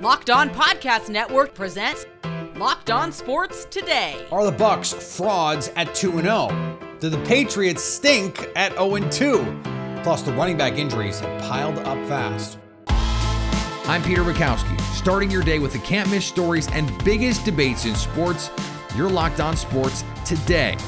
Locked On Podcast Network presents Locked On Sports Today. Are the Bucks frauds at 2 0? Do the Patriots stink at 0 2? Plus, the running back injuries have piled up fast. I'm Peter Bukowski, starting your day with the can't miss stories and biggest debates in sports. You're locked on sports today.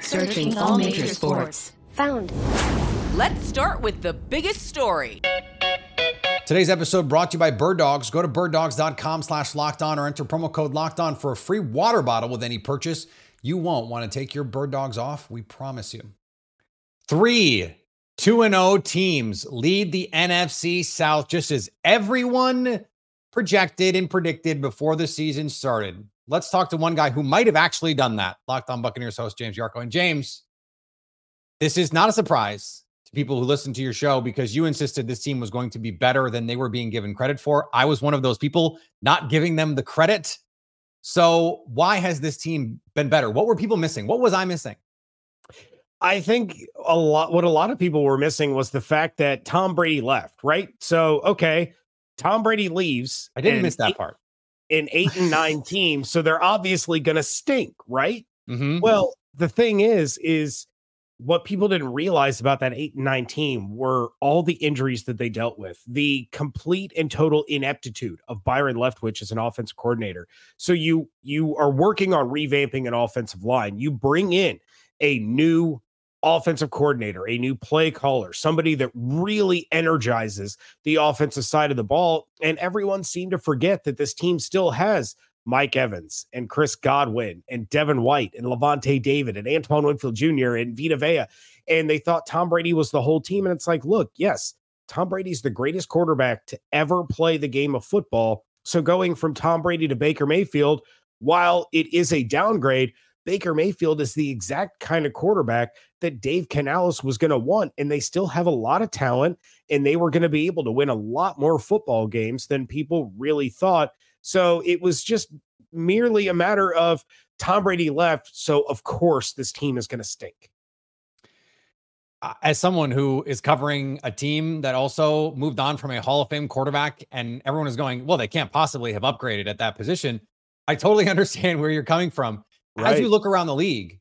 Searching all major sports. Found. Let's start with the biggest story. Today's episode brought to you by Bird Dogs. Go to birddogs.com slash locked on or enter promo code locked on for a free water bottle with any purchase. You won't want to take your bird dogs off, we promise you. Three 2 and 0 teams lead the NFC South just as everyone projected and predicted before the season started. Let's talk to one guy who might have actually done that. Locked on Buccaneers host James Yarcho. And James, this is not a surprise to people who listen to your show because you insisted this team was going to be better than they were being given credit for. I was one of those people not giving them the credit. So, why has this team been better? What were people missing? What was I missing? I think a lot what a lot of people were missing was the fact that Tom Brady left, right? So, okay, Tom Brady leaves. I didn't miss that eight, part. In 8 and 9 teams, so they're obviously going to stink, right? Mm-hmm. Well, the thing is is what people didn't realize about that 8 and 9 team were all the injuries that they dealt with, the complete and total ineptitude of Byron Leftwich as an offensive coordinator. So you you are working on revamping an offensive line. You bring in a new offensive coordinator, a new play caller, somebody that really energizes the offensive side of the ball. And everyone seemed to forget that this team still has Mike Evans and Chris Godwin and Devin White and Lavonte David and Antoine Winfield Jr. and Vita Vea. And they thought Tom Brady was the whole team. And it's like, look, yes, Tom Brady's the greatest quarterback to ever play the game of football. So going from Tom Brady to Baker Mayfield, while it is a downgrade, Baker Mayfield is the exact kind of quarterback that Dave Canales was going to want. And they still have a lot of talent and they were going to be able to win a lot more football games than people really thought. So it was just merely a matter of Tom Brady left. So, of course, this team is going to stink. As someone who is covering a team that also moved on from a Hall of Fame quarterback, and everyone is going, well, they can't possibly have upgraded at that position. I totally understand where you're coming from. Right. As you look around the league,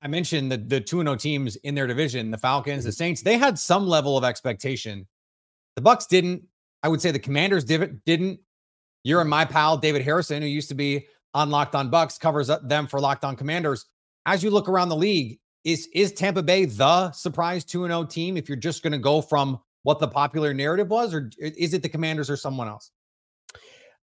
I mentioned the the 2 0 teams in their division, the Falcons, mm-hmm. the Saints, they had some level of expectation. The Bucks didn't. I would say the Commanders didn't. You're and my pal David Harrison, who used to be on Locked On Bucks, covers them for Locked On Commanders. As you look around the league, is is Tampa Bay the surprise 2 0 team if you're just going to go from what the popular narrative was, or is it the Commanders or someone else?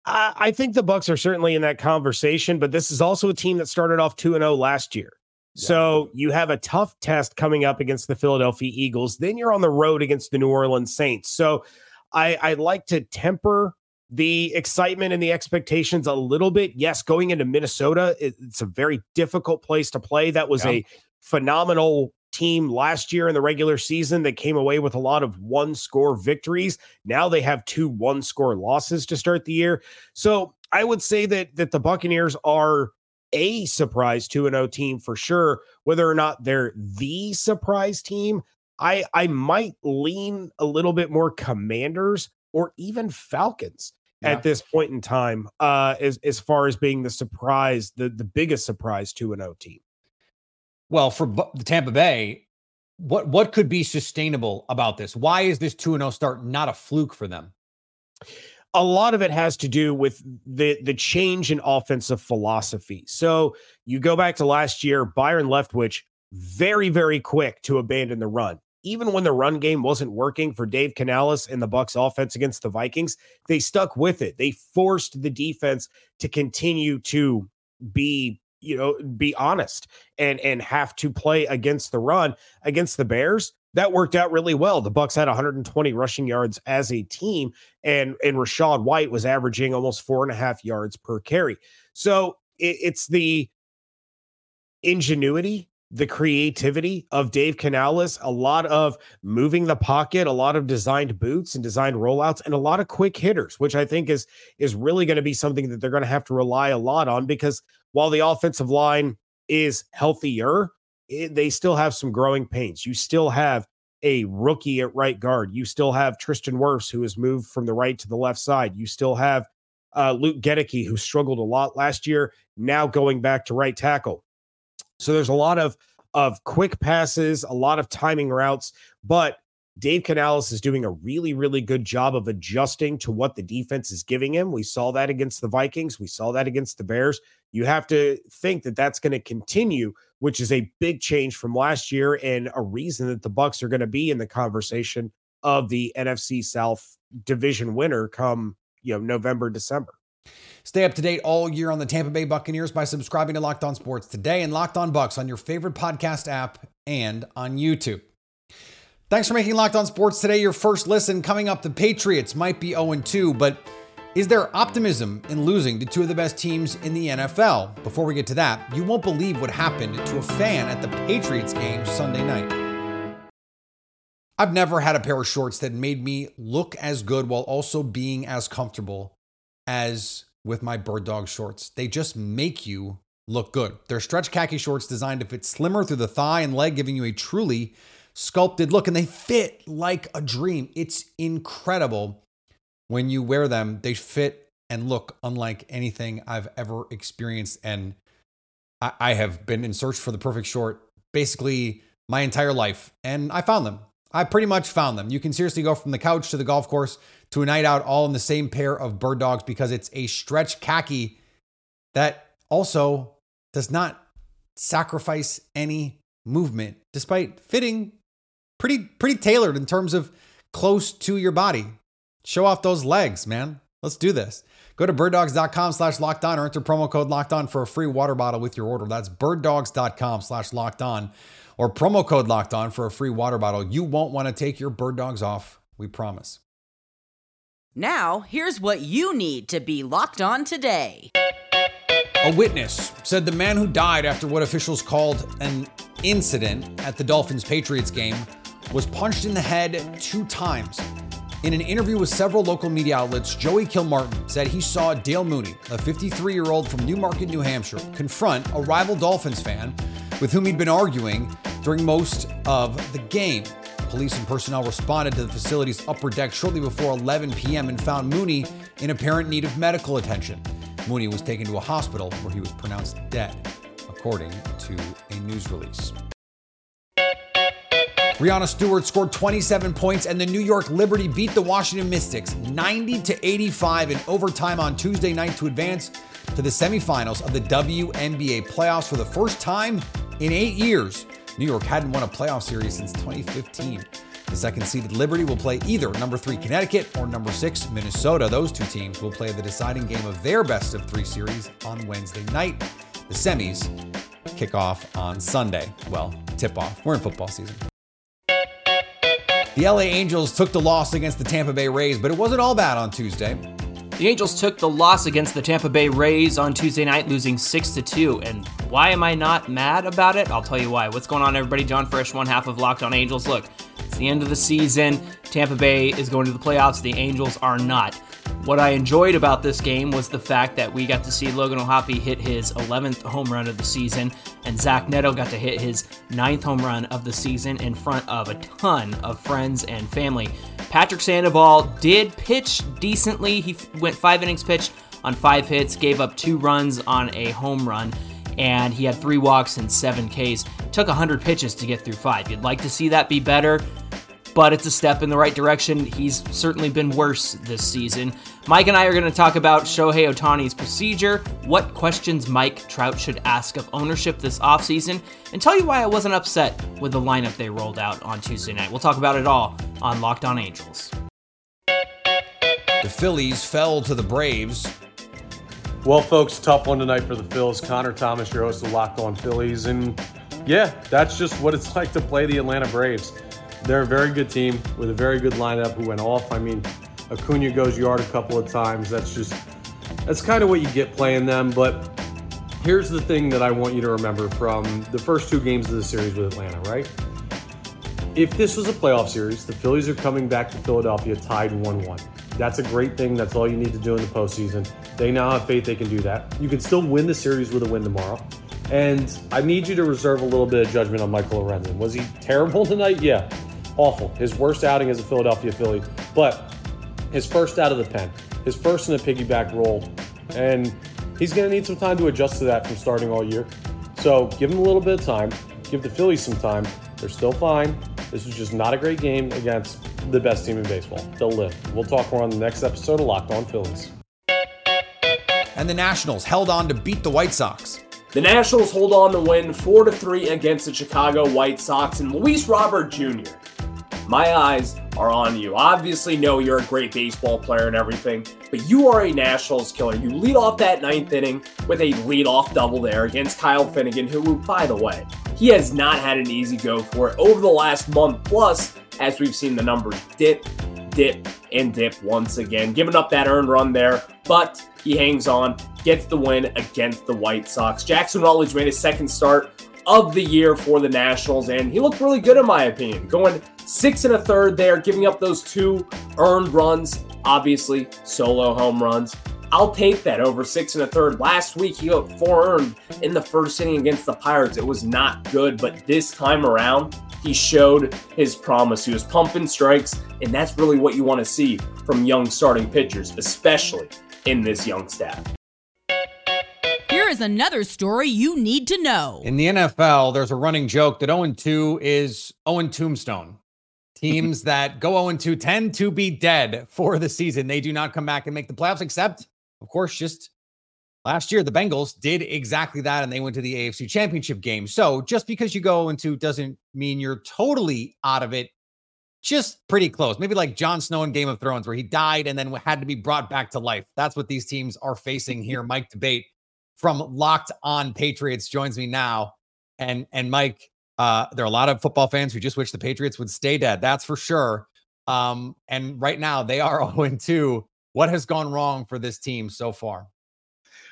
I think the Bucks are certainly in that conversation, but this is also a team that started off 2 0 last year. Yeah. So you have a tough test coming up against the Philadelphia Eagles. Then you're on the road against the New Orleans Saints. So I, I like to temper the excitement and the expectations a little bit. Yes, going into Minnesota, it's a very difficult place to play. That was yeah. a phenomenal team last year in the regular season that came away with a lot of one score victories. Now they have two one score losses to start the year. So I would say that that the Buccaneers are a surprise 2 0 team for sure. Whether or not they're the surprise team, I I might lean a little bit more commanders or even Falcons yeah. at this point in time, uh, as as far as being the surprise, the the biggest surprise to an O team. Well, for the Tampa Bay, what what could be sustainable about this? Why is this two and zero oh start not a fluke for them? A lot of it has to do with the the change in offensive philosophy. So you go back to last year, Byron Leftwich very very quick to abandon the run even when the run game wasn't working for Dave Canales and the Bucks offense against the Vikings, they stuck with it. They forced the defense to continue to be, you know, be honest and and have to play against the run against the Bears. That worked out really well. The Bucks had 120 rushing yards as a team, and and Rachaad White was averaging almost four and a half yards per carry. So it, it's the ingenuity the creativity of Dave Canales, a lot of moving the pocket, a lot of designed boots and designed rollouts, and a lot of quick hitters, which I think is is really going to be something that they're going to have to rely a lot on because while the offensive line is healthier, it, they still have some growing pains. You still have a rookie at right guard. You still have Tristan Wirfs, who has moved from the right to the left side. You still have uh, Luke Goedeke, who struggled a lot last year, now going back to right tackle. So there's a lot of of quick passes, a lot of timing routes, but Dave Canales is doing a really, really good job of adjusting to what the defense is giving him. We saw that against the Vikings. We saw that against the Bears. You have to think that that's going to continue, which is a big change from last year and a reason that the Bucks are going to be in the conversation of the NFC South division winner come, you know, November, December. Stay up to date all year on the Tampa Bay Buccaneers by subscribing to Locked On Sports today and Locked On Bucks on your favorite podcast app and on YouTube. Thanks for making Locked On Sports today your first listen. Coming up, the Patriots might be 0 2, but is there optimism in losing to two of the best teams in the NFL? Before we get to that, you won't believe what happened to a fan at the Patriots game Sunday night. I've never had a pair of shorts that made me look as good while also being as comfortable as with my bird dog shorts. They just make you look good. They're stretch khaki shorts designed to fit slimmer through the thigh and leg, giving you a truly sculpted look, and they fit like a dream. It's incredible when you wear them. They fit and look unlike anything I've ever experienced. And I, have been in search for the perfect short basically my entire life, and I found them. I pretty much found them. You can seriously go from the couch to the golf course to a night out all in the same pair of bird dogs because it's a stretch khaki that also does not sacrifice any movement despite fitting pretty pretty tailored in terms of close to your body. Show off those legs, man. Let's do this. Go to birddogs.com slash locked on or enter promo code locked on for a free water bottle with your order. That's birddogs.com slash locked on or promo code locked on for a free water bottle. You won't want to take your bird dogs off. We promise. Now, here's what you need to be locked on today. A witness said the man who died after what officials called an incident at the Dolphins Patriots game was punched in the head two times. In an interview with several local media outlets, Joey Kilmartin said he saw Dale Mooney, a 53 year old from Newmarket, New Hampshire, confront a rival Dolphins fan with whom he'd been arguing during most of the game. Police and personnel responded to the facility's upper deck shortly before 11 p.m. and found Mooney in apparent need of medical attention. Mooney was taken to a hospital where he was pronounced dead, according to a news release. Breanna Stewart scored 27 points, and the New York Liberty beat the Washington Mystics 90 to 85 in overtime on Tuesday night to advance to the semifinals of the WNBA playoffs for the first time in eight years. New York hadn't won a playoff series since 2015. The second seeded Liberty will play either number three Connecticut or number six Minnesota. Those two teams will play the deciding game of their best of three series on Wednesday night. The semis kick off on Sunday. Well, tip off. We're in football season. The LA Angels took the loss against the Tampa Bay Rays, but it wasn't all bad on Tuesday. The Angels took the loss against the Tampa Bay Rays on Tuesday night, losing 6 to 2. And why am I not mad about it? I'll tell you why. What's going on, everybody? John Frisch, one half of Locked On Angels. Look, it's the end of the season. Tampa Bay is going to the playoffs. The Angels are not. What I enjoyed about this game was the fact that we got to see Logan O'Hoppe hit his 11th home run of the season, and Zach Neto got to hit his ninth home run of the season in front of a ton of friends and family. Patrick Sandoval did pitch decently. He went five innings pitched on five hits, gave up two runs on a home run, and he had three walks and seven Ks. Took 100 pitches to get through five. You'd like to see that be better but it's a step in the right direction. He's certainly been worse this season. Mike and I are going to talk about Shohei Ohtani's procedure, what questions Mike Trout should ask of ownership this offseason, and tell you why I wasn't upset with the lineup they rolled out on Tuesday night. We'll talk about it all on Locked On Angels. The Phillies fell to the Braves. Well, folks, tough one tonight for the Phils. Connor Thomas, your host of Locked On Phillies. And yeah, that's just what it's like to play the Atlanta Braves. They're a very good team with a very good lineup who went off. I mean, Acuna goes yard a couple of times. That's just, that's kind of what you get playing them. But here's the thing that I want you to remember from the first two games of the series with Atlanta, right? If this was a playoff series, the Phillies are coming back to Philadelphia tied 1 1. That's a great thing. That's all you need to do in the postseason. They now have faith they can do that. You can still win the series with a win tomorrow. And I need you to reserve a little bit of judgment on Michael Lorenzen. Was he terrible tonight? Yeah. awful. His worst outing as a Philadelphia Philly, but his first out of the pen, his first in a piggyback role, and he's going to need some time to adjust to that from starting all year. So give him a little bit of time. Give the Phillies some time. They're still fine. This was just not a great game against the best team in baseball. They'll live. We'll talk more on the next episode of Locked On Phillies. And the Nationals held on to beat the White Sox. The Nationals hold on to win 4 to 3 against the Chicago White Sox and Luis Robert Jr. My eyes are on you. Obviously, know you're a great baseball player and everything, but you are a Nationals killer. You lead off that ninth inning with a lead-off double there against Kyle Finnegan, who, by the way, he has not had an easy go for it over the last month. Plus, as we've seen the numbers dip, dip, and dip once again, giving up that earned run there, but he hangs on, gets the win against the White Sox. Jackson Rutledge made his second start of the year for the Nationals, and he looked really good in my opinion, going six and a third there, giving up those two earned runs, obviously solo home runs. I'll take that over six and a third. Last week, he got four earned in the first inning against the Pirates. It was not good, but this time around, he showed his promise. He was pumping strikes, and that's really what you want to see from young starting pitchers, especially in this young staff. Here is another story you need to know. In the NFL, there's a running joke that 0 2 is oh Owen Tombstone. Teams that go 0 2 tend to be dead for the season. They do not come back and make the playoffs, except, of course, just last year, the Bengals did exactly that and they went to the AFC championship game. So just because you go 0 2 doesn't mean you're totally out of it. Just pretty close. Maybe like Jon Snow in Game of Thrones, where he died and then had to be brought back to life. That's what these teams are facing here. Mike D'Abate from Locked On Patriots joins me now. And and Mike, uh, there are a lot of football fans who just wish the Patriots would stay dead. That's for sure. Um, and right now they are 0 2. What has gone wrong for this team so far?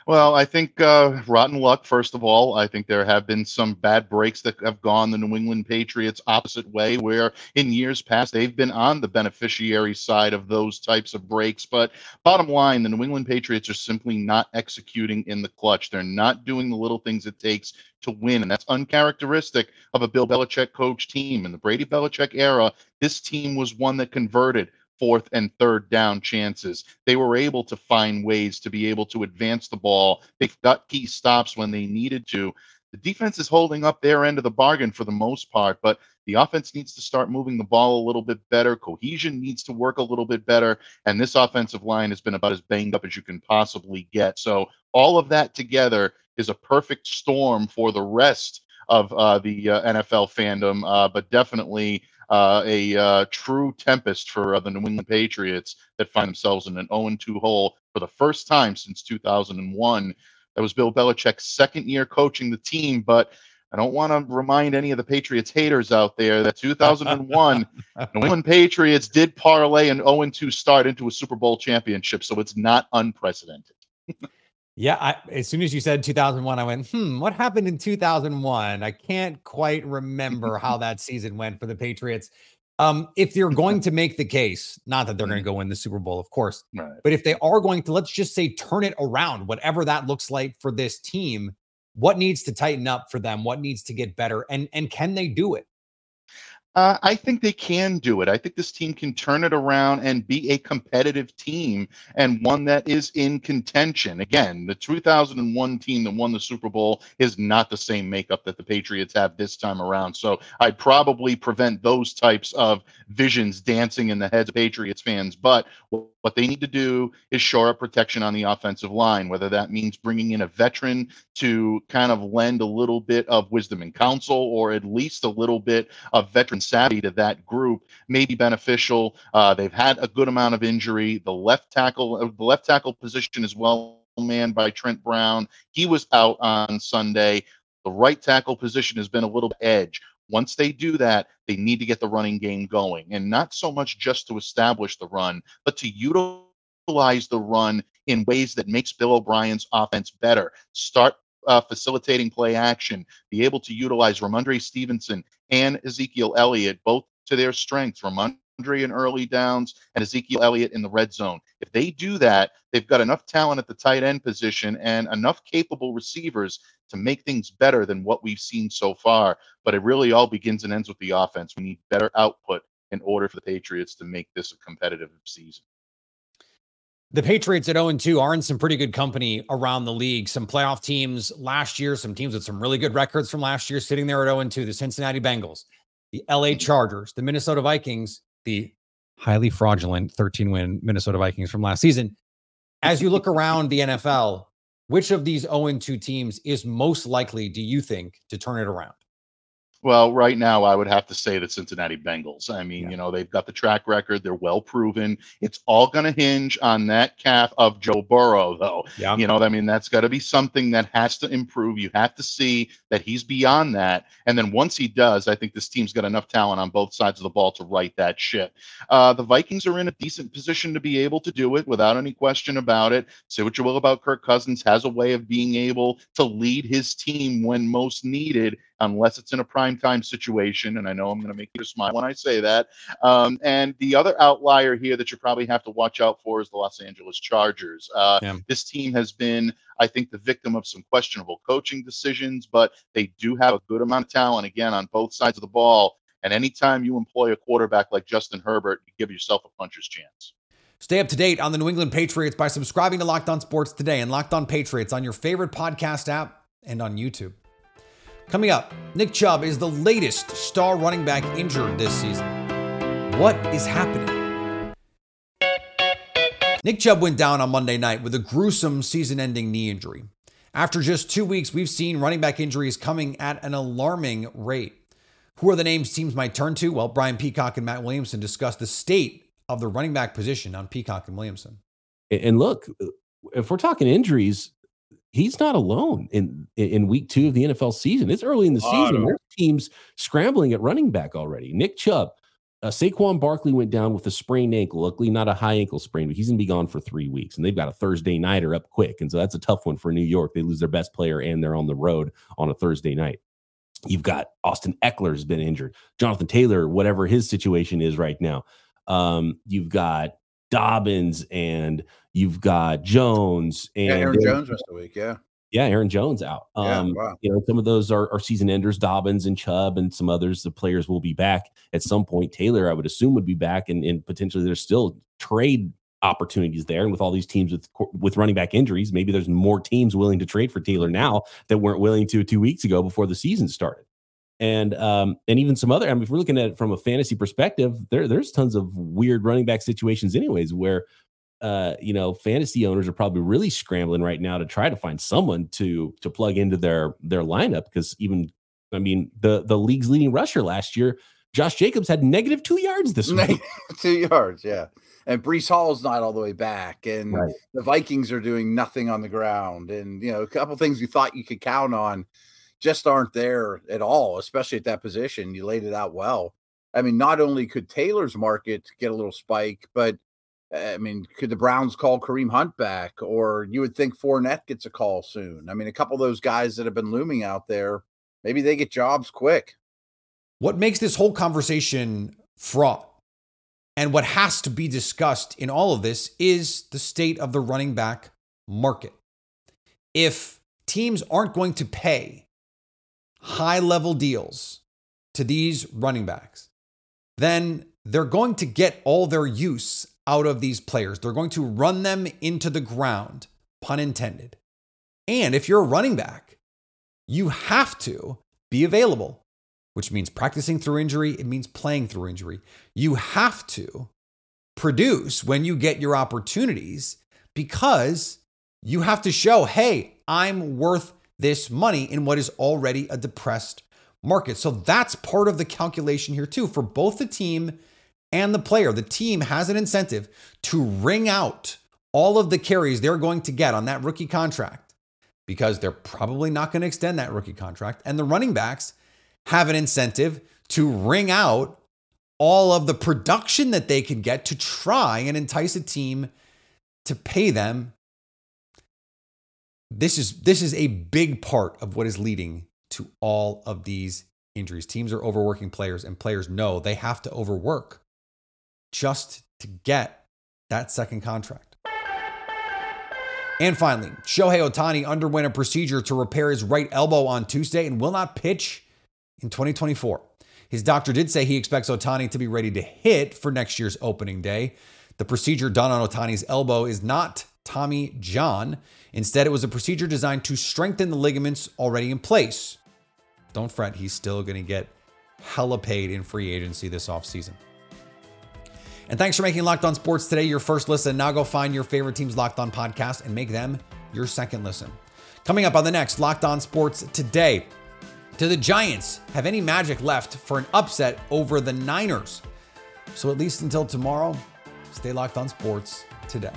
Well, I think uh, rotten luck, first of all. I think there have been some bad breaks that have gone the New England Patriots opposite way, where in years past they've been on the beneficiary side of those types of breaks. But bottom line, the New England Patriots are simply not executing in the clutch. They're not doing the little things it takes to win. And that's uncharacteristic of a Bill Belichick coach team. In the Brady Belichick era, this team was one that converted fourth and third down chances. They were able to find ways to be able to advance the ball. They got key stops when they needed to. The defense is holding up their end of the bargain for the most part, but the offense needs to start moving the ball a little bit better. Cohesion needs to work a little bit better. And this offensive line has been about as banged up as you can possibly get. So, all of that together is a perfect storm for the rest of uh, the uh, NFL fandom, uh, but definitely uh, a uh, true tempest for uh, the New England Patriots that find themselves in an 0 2 hole for the first time since 2001. That was Bill Belichick's second year coaching the team, but I don't want to remind any of the Patriots haters out there that 2001 New England Patriots did parlay an 0 2 start into a Super Bowl championship, so it's not unprecedented. Yeah, I, as soon as you said 2001, I went, hmm, what happened in 2001? I can't quite remember how that season went for the Patriots. Um, if they're going to make the case, not that they're going to go win the Super Bowl, of course, Right. but if they are going to, let's just say, turn it around, whatever that looks like for this team, what needs to tighten up for them? What needs to get better? And and can they do it? Uh, I think they can do it. I think this team can turn it around and be a competitive team and one that is in contention. Again, the 2001 team that won the Super Bowl is not the same makeup that the Patriots have this time around. So I'd probably prevent those types of visions dancing in the heads of Patriots fans. But what they need to do is shore up protection on the offensive line, whether that means bringing in a veteran to kind of lend a little bit of wisdom and counsel, or at least a little bit of veteran savvy to that group may be beneficial. Uh, they've had a good amount of injury. The left tackle, uh, the left tackle position is well manned by Trent Brown. He was out on Sunday. The right tackle position has been a little edge. Once they do that, they need to get the running game going, and not so much just to establish the run, but to utilize the run in ways that makes Bill O'Brien's offense better. Start uh, facilitating play action, be able to utilize Rhamondre Stevenson and Ezekiel Elliott, both to their strengths. Ramondre in early downs and Ezekiel Elliott in the red zone. If they do that, they've got enough talent at the tight end position and enough capable receivers to make things better than what we've seen so far. But it really all begins and ends with the offense. We need better output in order for the Patriots to make this a competitive season. The Patriots at 0 2 are in some pretty good company around the league. Some playoff teams last year, some teams with some really good records from last year sitting there at 0 2. The Cincinnati Bengals, the LA Chargers, the Minnesota Vikings, the highly fraudulent 13 win Minnesota Vikings from last season. As you look around the NFL, which of these 0 2 teams is most likely, do you think, to turn it around? Well, right now, I would have to say the Cincinnati Bengals. I mean, yeah. you know, they've got the track record. They're well proven. It's all going to hinge on that calf of Joe Burrow, though. Yeah. You know, I mean, that's got to be something that has to improve. You have to see that he's beyond that. And then once he does, I think this team's got enough talent on both sides of the ball to right that ship. Uh, the Vikings are in a decent position to be able to do it without any question about it. Say what you will about Kirk Cousins, has a way of being able to lead his team when most needed unless it's in a prime time situation. And I know I'm going to make you smile when I say that. Um, and the other outlier here that you probably have to watch out for is the Los Angeles Chargers. Uh, yeah. This team has been, I think, the victim of some questionable coaching decisions, but they do have a good amount of talent, again, on both sides of the ball. And anytime you employ a quarterback like Justin Herbert, you give yourself a puncher's chance. Stay up to date on the New England Patriots by subscribing to Locked On Sports today and Locked On Patriots on your favorite podcast app and on YouTube. Coming up, Nick Chubb is the latest star running back injured this season. What is happening? Nick Chubb went down on Monday night with a gruesome season ending knee injury. After just two weeks, we've seen running back injuries coming at an alarming rate. Who are the names teams might turn to? Well, Brian Peacock and Matt Williamson discuss the state of the running back position on Peacock and Williamson. And look, if we're talking injuries, he's not alone in in week two of the NFL season. It's early in the season. There's teams scrambling at running back already. Nick Chubb, uh, Saquon Barkley went down with a sprained ankle. Luckily, not a high ankle sprain, but he's going to be gone for three weeks. And they've got a Thursday nighter up quick, and so that's a tough one for New York. They lose their best player, and they're on the road on a Thursday night. You've got Austin Ekeler's been injured. Jonathan Taylor, whatever his situation is right now. Um, you've got Dobbins and you've got Jones and yeah, Aaron Jones rest of the week. Yeah. Yeah, Aaron Jones out. Um, yeah, wow. you know, some of those are, are season enders, Dobbins and Chubb, and some others. The players will be back at some point. Taylor, I would assume, would be back, and, and potentially there's still trade opportunities there. And with all these teams with with running back injuries, maybe there's more teams willing to trade for Taylor now that weren't willing to two weeks ago before the season started and um, and even some other. I mean, if we're looking at it from a fantasy perspective, there there's tons of weird running back situations, anyways, where uh, you know fantasy owners are probably really scrambling right now to try to find someone to to plug into their their lineup because even I mean the the league's leading rusher last year, Josh Jacobs had negative two yards this week. two yards, yeah. And Breece Hall's not all the way back, and right. the Vikings are doing nothing on the ground, and you know a couple things you thought you could count on just aren't there at all, especially at that position. You laid it out well. I mean, not only could Taylor's market get a little spike, but I mean, could the Browns call Kareem Hunt back? Or you would think Fournette gets a call soon. I mean, a couple of those guys that have been looming out there, maybe they get jobs quick. What makes this whole conversation fraught and what has to be discussed in all of this is the state of the running back market. If teams aren't going to pay high level deals to these running backs, then they're going to get all their use out of these players. They're going to run them into the ground, pun intended. And if you're a running back, you have to be available, which means practicing through injury, it means playing through injury. You have to produce when you get your opportunities because you have to show, hey, I'm worth this money in what is already a depressed market. So that's part of the calculation here, too, for both the team and the player. The team has an incentive to wring out all of the carries they're going to get on that rookie contract because they're probably not going to extend that rookie contract. And the running backs have an incentive to wring out all of the production that they can get to try and entice a team to pay them this is this is a big part of what is leading to all of these injuries. Teams are overworking players, and players know they have to overwork just to get that second contract. And finally, Shohei Ohtani underwent a procedure to repair his right elbow on Tuesday and will not pitch in 2024. His doctor did say he expects Ohtani to be ready to hit for next year's opening day. The procedure done on Ohtani's elbow is not Tommy John. Instead, it was a procedure designed to strengthen the ligaments already in place. Don't fret, he's still going to get hella paid in free agency this offseason. And thanks for making Locked On Sports today your first listen. Now go find your favorite team's Locked On podcast and make them your second listen. Coming up on the next Locked On Sports today, do the Giants have any magic left for an upset over the Niners? So at least until tomorrow, stay locked on sports today.